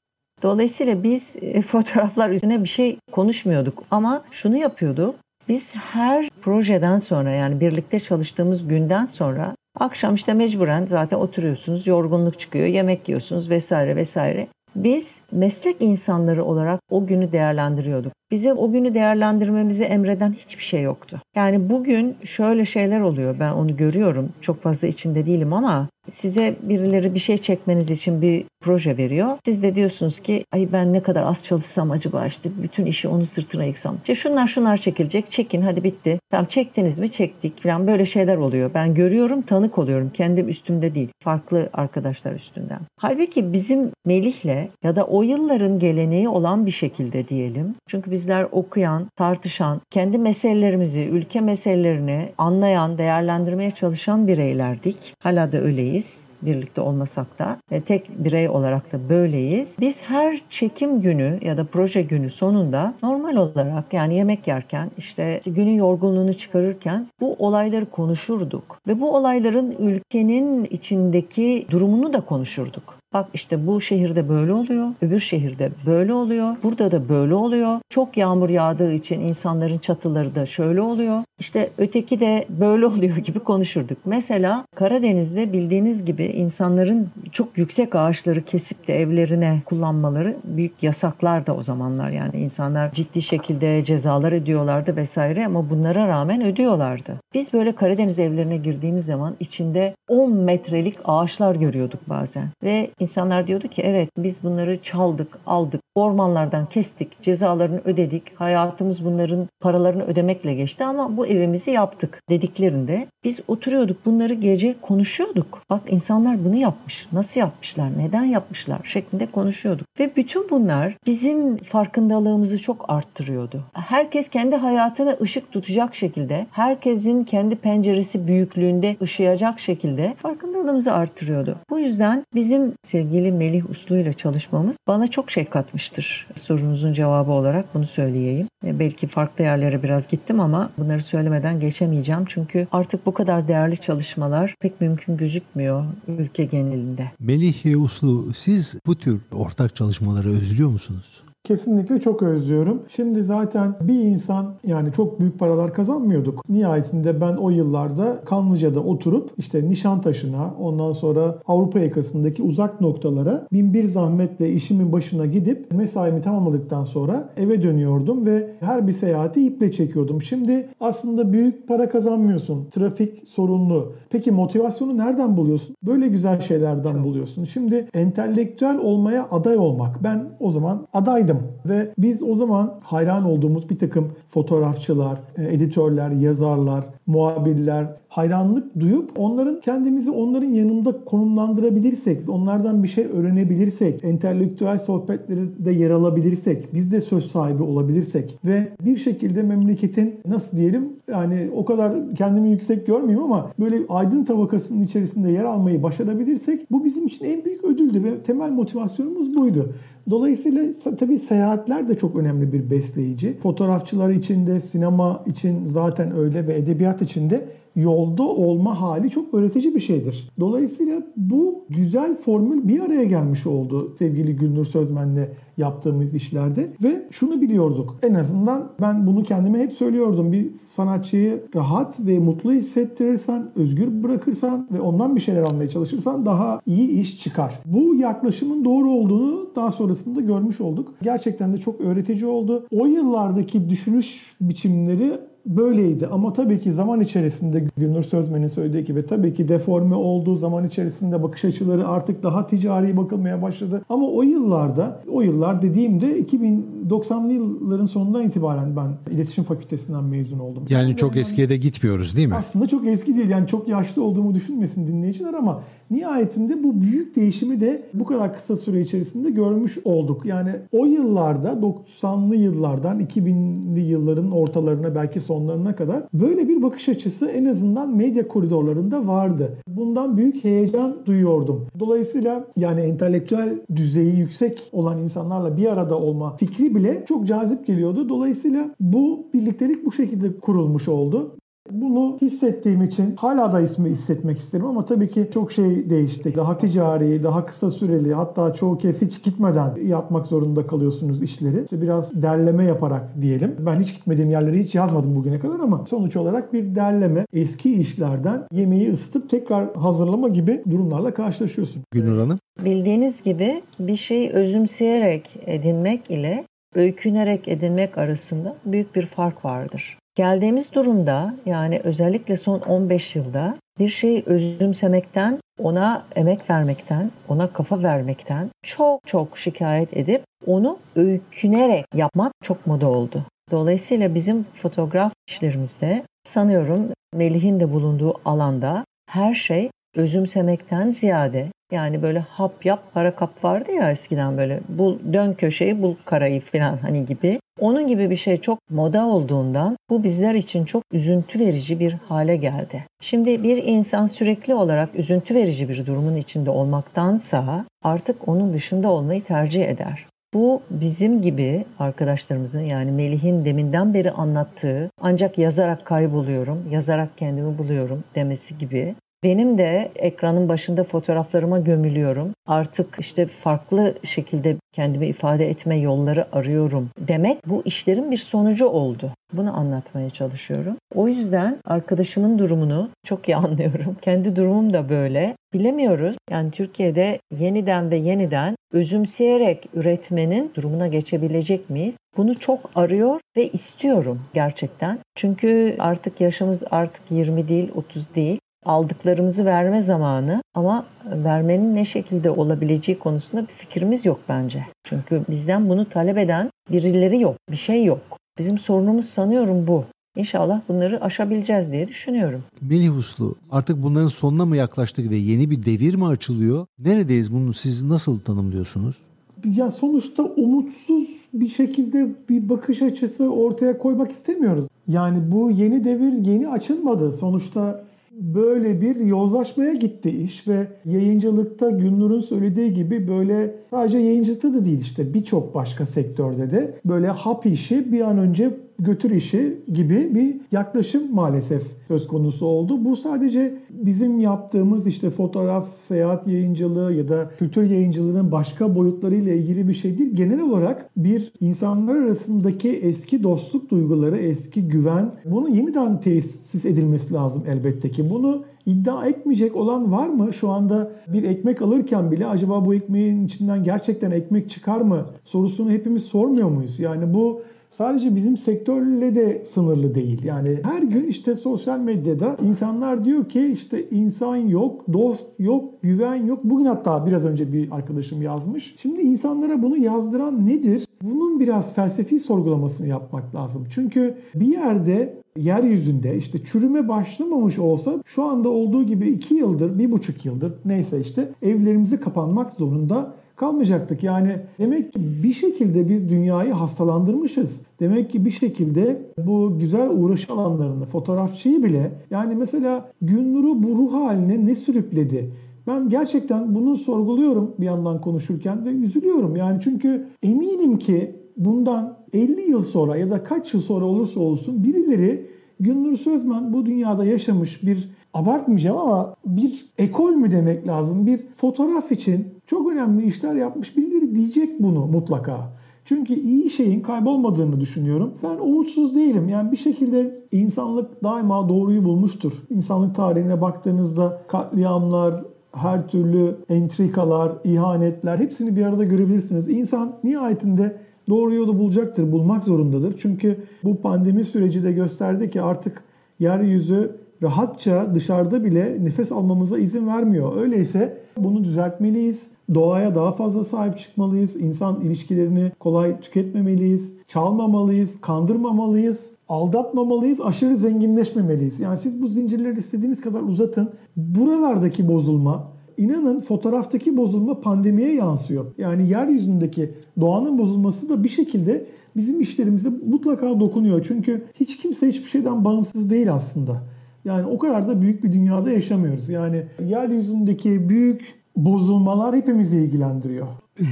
Dolayısıyla biz e, fotoğraflar üzerine bir şey konuşmuyorduk ama şunu yapıyorduk. Biz her projeden sonra yani birlikte çalıştığımız günden sonra akşam işte mecburen zaten oturuyorsunuz, yorgunluk çıkıyor, yemek yiyorsunuz vesaire vesaire. Biz meslek insanları olarak o günü değerlendiriyorduk. Bize o günü değerlendirmemizi emreden hiçbir şey yoktu. Yani bugün şöyle şeyler oluyor. Ben onu görüyorum. Çok fazla içinde değilim ama size birileri bir şey çekmeniz için bir proje veriyor. Siz de diyorsunuz ki ay ben ne kadar az çalışsam acaba işte bütün işi onun sırtına yıksam. İşte şunlar şunlar çekilecek. Çekin hadi bitti. Tamam çektiniz mi? Çektik falan böyle şeyler oluyor. Ben görüyorum tanık oluyorum. Kendim üstümde değil. Farklı arkadaşlar üstünden. Halbuki bizim Melih'le ya da o yılların geleneği olan bir şekilde diyelim. Çünkü bizler okuyan, tartışan, kendi meselelerimizi, ülke meselelerini anlayan, değerlendirmeye çalışan bireylerdik. Hala da öyleyiz birlikte olmasak da e, tek birey olarak da böyleyiz. Biz her çekim günü ya da proje günü sonunda normal olarak yani yemek yerken işte günün yorgunluğunu çıkarırken bu olayları konuşurduk ve bu olayların ülkenin içindeki durumunu da konuşurduk. Bak işte bu şehirde böyle oluyor, öbür şehirde böyle oluyor, burada da böyle oluyor. Çok yağmur yağdığı için insanların çatıları da şöyle oluyor. İşte öteki de böyle oluyor gibi konuşurduk. Mesela Karadeniz'de bildiğiniz gibi insanların çok yüksek ağaçları kesip de evlerine kullanmaları büyük yasaklar da o zamanlar. Yani insanlar ciddi şekilde cezalar ödüyorlardı vesaire ama bunlara rağmen ödüyorlardı. Biz böyle Karadeniz evlerine girdiğimiz zaman içinde 10 metrelik ağaçlar görüyorduk bazen. Ve insanlar diyordu ki evet biz bunları çaldık, aldık, ormanlardan kestik, cezalarını ödedik, hayatımız bunların paralarını ödemekle geçti ama bu evimizi yaptık dediklerinde biz oturuyorduk bunları gece konuşuyorduk. Bak insanlar bunu yapmış, nasıl yapmışlar, neden yapmışlar şeklinde konuşuyorduk. Ve bütün bunlar bizim farkındalığımızı çok arttırıyordu. Herkes kendi hayatına ışık tutacak şekilde, herkesin kendi penceresi büyüklüğünde ışıyacak şekilde farkındalığımızı arttırıyordu. Bu yüzden bizim sevgili Melih Uslu ile çalışmamız bana çok şey katmıştır. Sorunuzun cevabı olarak bunu söyleyeyim. E, belki farklı yerlere biraz gittim ama bunları söylemeden geçemeyeceğim. Çünkü artık bu kadar değerli çalışmalar pek mümkün gözükmüyor ülke genelinde. Melih Uslu siz bu tür ortak çalışmaları özlüyor musunuz? Kesinlikle çok özlüyorum. Şimdi zaten bir insan yani çok büyük paralar kazanmıyorduk. Nihayetinde ben o yıllarda Kanlıca'da oturup işte Nişantaşı'na ondan sonra Avrupa yakasındaki uzak noktalara bin bir zahmetle işimin başına gidip mesaimi tamamladıktan sonra eve dönüyordum ve her bir seyahati iple çekiyordum. Şimdi aslında büyük para kazanmıyorsun. Trafik sorunlu. Peki motivasyonu nereden buluyorsun? Böyle güzel şeylerden buluyorsun. Şimdi entelektüel olmaya aday olmak. Ben o zaman adaydım ve biz o zaman hayran olduğumuz bir takım fotoğrafçılar, e, editörler, yazarlar, muhabirler hayranlık duyup onların kendimizi onların yanında konumlandırabilirsek, onlardan bir şey öğrenebilirsek, entelektüel sohbetleri de yer alabilirsek, biz de söz sahibi olabilirsek ve bir şekilde memleketin nasıl diyelim yani o kadar kendimi yüksek görmeyeyim ama böyle aydın tabakasının içerisinde yer almayı başarabilirsek bu bizim için en büyük ödüldü ve temel motivasyonumuz buydu. Dolayısıyla tabii seyahatler de çok önemli bir besleyici. Fotoğrafçılar için de, sinema için zaten öyle ve edebiyat için de yolda olma hali çok öğretici bir şeydir. Dolayısıyla bu güzel formül bir araya gelmiş oldu sevgili Gülnur Sözmen'le yaptığımız işlerde ve şunu biliyorduk. En azından ben bunu kendime hep söylüyordum. Bir sanatçıyı rahat ve mutlu hissettirirsen, özgür bırakırsan ve ondan bir şeyler almaya çalışırsan daha iyi iş çıkar. Bu yaklaşımın doğru olduğunu daha sonrasında görmüş olduk. Gerçekten de çok öğretici oldu. O yıllardaki düşünüş biçimleri böyleydi. Ama tabii ki zaman içerisinde Gülnur Sözmen'in söylediği gibi tabii ki deforme olduğu zaman içerisinde bakış açıları artık daha ticari bakılmaya başladı. Ama o yıllarda, o yıllar dediğimde 2090'lı yılların sonundan itibaren ben iletişim fakültesinden mezun oldum. Yani çok eskiye de gitmiyoruz değil mi? Aslında çok eski değil. Yani çok yaşlı olduğumu düşünmesin dinleyiciler ama nihayetinde bu büyük değişimi de bu kadar kısa süre içerisinde görmüş olduk. Yani o yıllarda 90'lı yıllardan 2000'li yılların ortalarına belki sonlarına kadar böyle bir bakış açısı en azından medya koridorlarında vardı. Bundan büyük heyecan duyuyordum. Dolayısıyla yani entelektüel düzeyi yüksek olan insanlarla bir arada olma fikri bile çok cazip geliyordu. Dolayısıyla bu birliktelik bu şekilde kurulmuş oldu. Bunu hissettiğim için hala da ismi hissetmek isterim ama tabii ki çok şey değişti. Daha ticari, daha kısa süreli hatta çoğu kez hiç gitmeden yapmak zorunda kalıyorsunuz işleri. İşte biraz derleme yaparak diyelim. Ben hiç gitmediğim yerleri hiç yazmadım bugüne kadar ama sonuç olarak bir derleme eski işlerden yemeği ısıtıp tekrar hazırlama gibi durumlarla karşılaşıyorsun. Gülnur Hanım? Bildiğiniz gibi bir şeyi özümseyerek edinmek ile öykünerek edinmek arasında büyük bir fark vardır. Geldiğimiz durumda yani özellikle son 15 yılda bir şeyi özümsemekten, ona emek vermekten, ona kafa vermekten çok çok şikayet edip onu öykünerek yapmak çok moda oldu. Dolayısıyla bizim fotoğraf işlerimizde sanıyorum Melih'in de bulunduğu alanda her şey özümsemekten ziyade yani böyle hap yap para kap vardı ya eskiden böyle bul dön köşeyi bul karayı falan hani gibi. Onun gibi bir şey çok moda olduğundan bu bizler için çok üzüntü verici bir hale geldi. Şimdi bir insan sürekli olarak üzüntü verici bir durumun içinde olmaktansa artık onun dışında olmayı tercih eder. Bu bizim gibi arkadaşlarımızın yani Melih'in deminden beri anlattığı ancak yazarak kayboluyorum, yazarak kendimi buluyorum demesi gibi benim de ekranın başında fotoğraflarıma gömülüyorum. Artık işte farklı şekilde kendimi ifade etme yolları arıyorum demek bu işlerin bir sonucu oldu. Bunu anlatmaya çalışıyorum. O yüzden arkadaşımın durumunu çok iyi anlıyorum. Kendi durumum da böyle. Bilemiyoruz. Yani Türkiye'de yeniden ve yeniden özümseyerek üretmenin durumuna geçebilecek miyiz? Bunu çok arıyor ve istiyorum gerçekten. Çünkü artık yaşımız artık 20 değil, 30 değil aldıklarımızı verme zamanı ama vermenin ne şekilde olabileceği konusunda bir fikrimiz yok bence. Çünkü bizden bunu talep eden birileri yok, bir şey yok. Bizim sorunumuz sanıyorum bu. İnşallah bunları aşabileceğiz diye düşünüyorum. Melih Uslu artık bunların sonuna mı yaklaştık ve yeni bir devir mi açılıyor? Neredeyiz bunu siz nasıl tanımlıyorsunuz? Ya sonuçta umutsuz bir şekilde bir bakış açısı ortaya koymak istemiyoruz. Yani bu yeni devir yeni açılmadı. Sonuçta böyle bir yozlaşmaya gitti iş ve yayıncılıkta Günnur'un söylediği gibi böyle sadece yayıncılıkta da değil işte birçok başka sektörde de böyle hap işi bir an önce götür işi gibi bir yaklaşım maalesef söz konusu oldu. Bu sadece bizim yaptığımız işte fotoğraf, seyahat yayıncılığı ya da kültür yayıncılığının başka boyutlarıyla ilgili bir şey değil. Genel olarak bir insanlar arasındaki eski dostluk duyguları, eski güven bunu yeniden tesis edilmesi lazım elbette ki. Bunu iddia etmeyecek olan var mı? Şu anda bir ekmek alırken bile acaba bu ekmeğin içinden gerçekten ekmek çıkar mı sorusunu hepimiz sormuyor muyuz? Yani bu sadece bizim sektörle de sınırlı değil. Yani her gün işte sosyal medyada insanlar diyor ki işte insan yok, dost yok, güven yok. Bugün hatta biraz önce bir arkadaşım yazmış. Şimdi insanlara bunu yazdıran nedir? Bunun biraz felsefi sorgulamasını yapmak lazım. Çünkü bir yerde yeryüzünde işte çürüme başlamamış olsa şu anda olduğu gibi iki yıldır, bir buçuk yıldır neyse işte evlerimizi kapanmak zorunda kalmayacaktık. Yani demek ki bir şekilde biz dünyayı hastalandırmışız. Demek ki bir şekilde bu güzel uğraş alanlarını, fotoğrafçıyı bile yani mesela Günnur'u bu ruh haline ne sürükledi? Ben gerçekten bunu sorguluyorum bir yandan konuşurken ve üzülüyorum. Yani çünkü eminim ki bundan 50 yıl sonra ya da kaç yıl sonra olursa olsun birileri Günnur Sözmen bu dünyada yaşamış bir abartmayacağım ama bir ekol mü demek lazım? Bir fotoğraf için çok önemli işler yapmış birileri diyecek bunu mutlaka. Çünkü iyi şeyin kaybolmadığını düşünüyorum. Ben umutsuz değilim. Yani bir şekilde insanlık daima doğruyu bulmuştur. İnsanlık tarihine baktığınızda katliamlar, her türlü entrikalar, ihanetler hepsini bir arada görebilirsiniz. İnsan nihayetinde doğru yolu bulacaktır, bulmak zorundadır. Çünkü bu pandemi süreci de gösterdi ki artık yeryüzü rahatça dışarıda bile nefes almamıza izin vermiyor. Öyleyse bunu düzeltmeliyiz. Doğaya daha fazla sahip çıkmalıyız. İnsan ilişkilerini kolay tüketmemeliyiz. Çalmamalıyız, kandırmamalıyız, aldatmamalıyız, aşırı zenginleşmemeliyiz. Yani siz bu zincirleri istediğiniz kadar uzatın. Buralardaki bozulma, inanın fotoğraftaki bozulma pandemiye yansıyor. Yani yeryüzündeki doğanın bozulması da bir şekilde bizim işlerimize mutlaka dokunuyor. Çünkü hiç kimse hiçbir şeyden bağımsız değil aslında. Yani o kadar da büyük bir dünyada yaşamıyoruz. Yani yeryüzündeki büyük bozulmalar hepimizi ilgilendiriyor.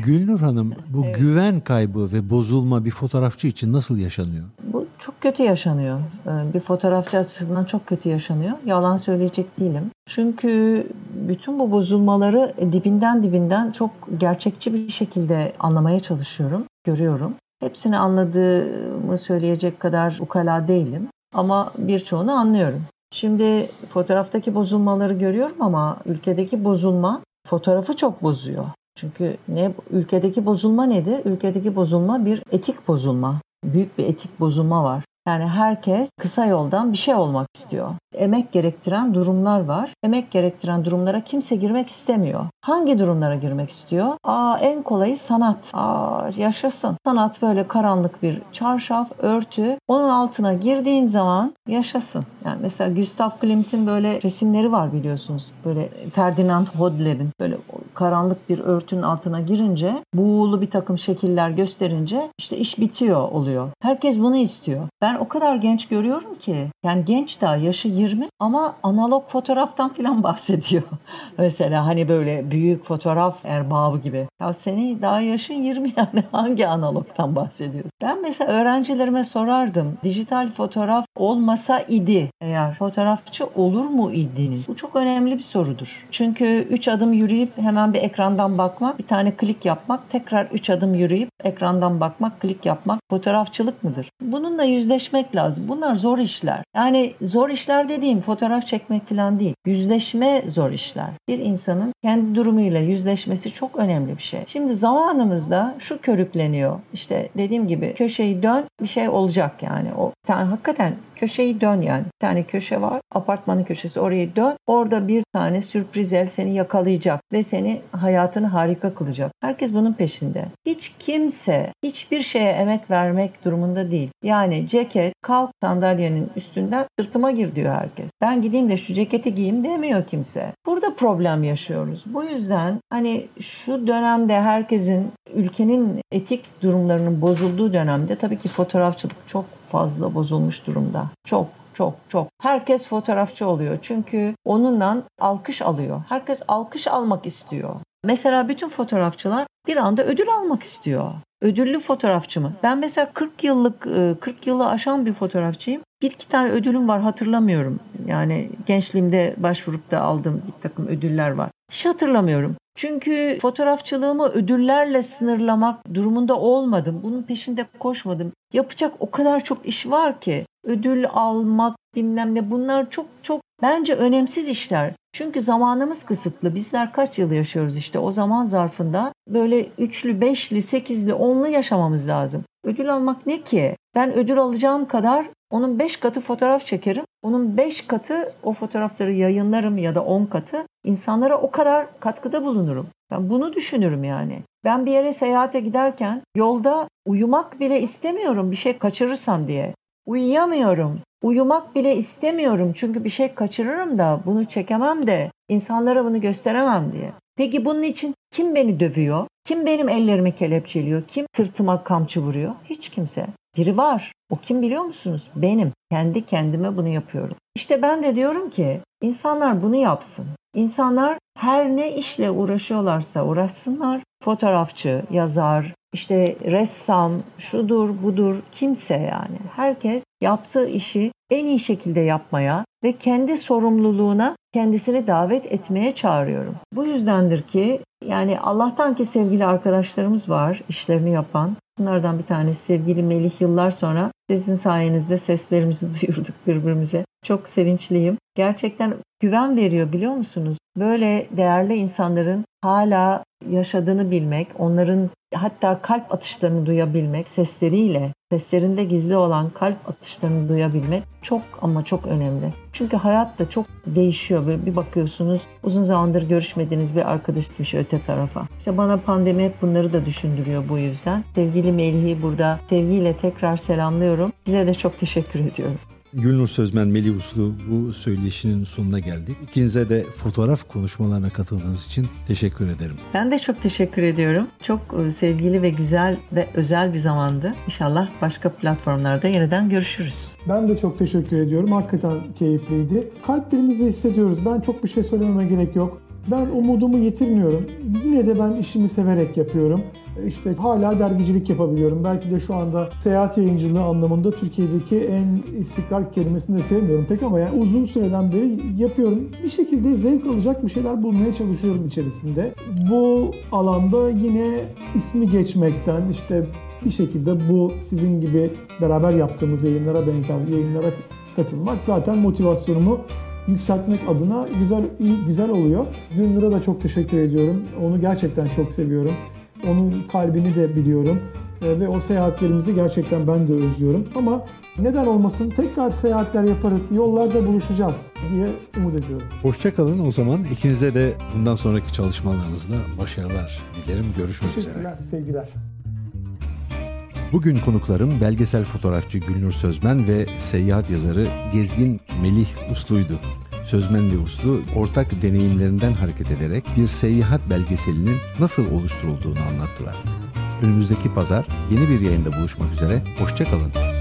Gülnur Hanım bu evet. güven kaybı ve bozulma bir fotoğrafçı için nasıl yaşanıyor? Bu çok kötü yaşanıyor. Ee, bir fotoğrafçı açısından çok kötü yaşanıyor. Yalan söyleyecek değilim. Çünkü bütün bu bozulmaları dibinden dibinden çok gerçekçi bir şekilde anlamaya çalışıyorum, görüyorum. Hepsini anladığımı söyleyecek kadar ukala değilim. Ama birçoğunu anlıyorum. Şimdi fotoğraftaki bozulmaları görüyorum ama ülkedeki bozulma fotoğrafı çok bozuyor. Çünkü ne ülkedeki bozulma nedir? Ülkedeki bozulma bir etik bozulma. Büyük bir etik bozulma var. Yani herkes kısa yoldan bir şey olmak istiyor. Emek gerektiren durumlar var. Emek gerektiren durumlara kimse girmek istemiyor. Hangi durumlara girmek istiyor? Aa en kolayı sanat. Aa yaşasın. Sanat böyle karanlık bir çarşaf, örtü. Onun altına girdiğin zaman yaşasın. Yani mesela Gustav Klimt'in böyle resimleri var biliyorsunuz. Böyle Ferdinand Hodler'in böyle karanlık bir örtünün altına girince buğulu bir takım şekiller gösterince işte iş bitiyor oluyor. Herkes bunu istiyor. Ben o kadar genç görüyorum ki yani genç daha yaşı 20 ama analog fotoğraftan falan bahsediyor. Mesela hani böyle büyük fotoğraf erbabı gibi. Ya seni daha yaşın 20 yani hangi analogtan bahsediyorsun? Ben mesela öğrencilerime sorardım. Dijital fotoğraf olmasa idi eğer fotoğrafçı olur mu idiniz? Bu çok önemli bir sorudur. Çünkü 3 adım yürüyüp hemen bir ekrandan bakmak, bir tane klik yapmak, tekrar 3 adım yürüyüp ekrandan bakmak, klik yapmak fotoğrafçılık mıdır? Bununla yüzleşmek lazım. Bunlar zor işler. Yani zor işler dediğim fotoğraf çekmek falan değil. Yüzleşme zor işler. Bir insanın kendi durumuyla yüzleşmesi çok önemli bir şey. Şimdi zamanımızda şu körükleniyor. İşte dediğim gibi köşeyi dön bir şey olacak yani. O yani hakikaten köşeyi dön yani. Bir tane köşe var. Apartmanın köşesi oraya dön. Orada bir tane sürpriz el seni yakalayacak ve seni hayatını harika kılacak. Herkes bunun peşinde. Hiç kimse hiçbir şeye emek vermek durumunda değil. Yani ceket kalk sandalyenin üstünden sırtıma gir diyor herkes. Ben gideyim de şu ceketi giyeyim demiyor kimse. Burada problem yaşıyoruz. Bu yüzden hani şu dönemde herkesin ülkenin etik durumlarının bozulduğu dönemde tabii ki fotoğrafçılık çok fazla bozulmuş durumda. Çok çok çok. Herkes fotoğrafçı oluyor. Çünkü onunla alkış alıyor. Herkes alkış almak istiyor. Mesela bütün fotoğrafçılar bir anda ödül almak istiyor. Ödüllü fotoğrafçı mı? Ben mesela 40 yıllık 40 yılı aşan bir fotoğrafçıyım. Bir iki tane ödülüm var hatırlamıyorum. Yani gençliğimde başvurup da aldığım bir takım ödüller var. Hiç hatırlamıyorum. Çünkü fotoğrafçılığımı ödüllerle sınırlamak durumunda olmadım. Bunun peşinde koşmadım. Yapacak o kadar çok iş var ki. Ödül almak bilmem ne bunlar çok çok bence önemsiz işler. Çünkü zamanımız kısıtlı. Bizler kaç yıl yaşıyoruz işte o zaman zarfında böyle üçlü, beşli, sekizli, onlu yaşamamız lazım. Ödül almak ne ki? Ben ödül alacağım kadar onun 5 katı fotoğraf çekerim. Onun 5 katı o fotoğrafları yayınlarım ya da 10 katı insanlara o kadar katkıda bulunurum. Ben bunu düşünürüm yani. Ben bir yere seyahate giderken yolda uyumak bile istemiyorum bir şey kaçırırsam diye. Uyuyamıyorum. Uyumak bile istemiyorum çünkü bir şey kaçırırım da bunu çekemem de insanlara bunu gösteremem diye. Peki bunun için kim beni dövüyor? Kim benim ellerimi kelepçeliyor? Kim sırtıma kamçı vuruyor? Hiç kimse. Biri var. O kim biliyor musunuz? Benim. Kendi kendime bunu yapıyorum. İşte ben de diyorum ki insanlar bunu yapsın. İnsanlar her ne işle uğraşıyorlarsa uğraşsınlar. Fotoğrafçı, yazar, işte ressam, şudur budur kimse yani. Herkes yaptığı işi en iyi şekilde yapmaya ve kendi sorumluluğuna kendisini davet etmeye çağırıyorum. Bu yüzdendir ki yani Allah'tan ki sevgili arkadaşlarımız var işlerini yapan. Bunlardan bir tanesi sevgili Melih yıllar sonra sizin sayenizde seslerimizi duyurduk birbirimize. Çok sevinçliyim. Gerçekten güven veriyor biliyor musunuz? Böyle değerli insanların hala yaşadığını bilmek, onların hatta kalp atışlarını duyabilmek sesleriyle, seslerinde gizli olan kalp atışlarını duyabilmek çok ama çok önemli. Çünkü hayat da çok değişiyor. Böyle bir bakıyorsunuz uzun zamandır görüşmediğiniz bir arkadaş düşüyor öte tarafa. İşte bana pandemi hep bunları da düşündürüyor bu yüzden. Sevgili Melih'i burada sevgiyle tekrar selamlıyorum. Size de çok teşekkür ediyorum. Gülnur Sözmen, Melih Uslu bu söyleşinin sonuna geldik. İkinize de fotoğraf konuşmalarına katıldığınız için teşekkür ederim. Ben de çok teşekkür ediyorum. Çok e, sevgili ve güzel ve özel bir zamandı. İnşallah başka platformlarda yeniden görüşürüz. Ben de çok teşekkür ediyorum. Hakikaten keyifliydi. Kalplerimizi hissediyoruz. Ben çok bir şey söylememe gerek yok. Ben umudumu yitirmiyorum. Yine de ben işimi severek yapıyorum. İşte hala dergicilik yapabiliyorum. Belki de şu anda seyahat yayıncılığı anlamında Türkiye'deki en istikrar kelimesini de sevmiyorum pek ama yani uzun süreden beri yapıyorum. Bir şekilde zevk alacak bir şeyler bulmaya çalışıyorum içerisinde. Bu alanda yine ismi geçmekten işte bir şekilde bu sizin gibi beraber yaptığımız yayınlara benzer yayınlara katılmak zaten motivasyonumu yükseltmek adına güzel güzel oluyor. Gündür'e da çok teşekkür ediyorum. Onu gerçekten çok seviyorum. Onun kalbini de biliyorum. Ve o seyahatlerimizi gerçekten ben de özlüyorum. Ama neden olmasın tekrar seyahatler yaparız, yollarda buluşacağız diye umut ediyorum. Hoşçakalın o zaman. İkinize de bundan sonraki çalışmalarınızda başarılar dilerim. Görüşmek üzere. Sevgiler. Bugün konuklarım belgesel fotoğrafçı Gülnur Sözmen ve seyahat yazarı Gezgin Melih Uslu'ydu. Sözmen ve Uslu ortak deneyimlerinden hareket ederek bir seyahat belgeselinin nasıl oluşturulduğunu anlattılar. Önümüzdeki pazar yeni bir yayında buluşmak üzere, hoşçakalın.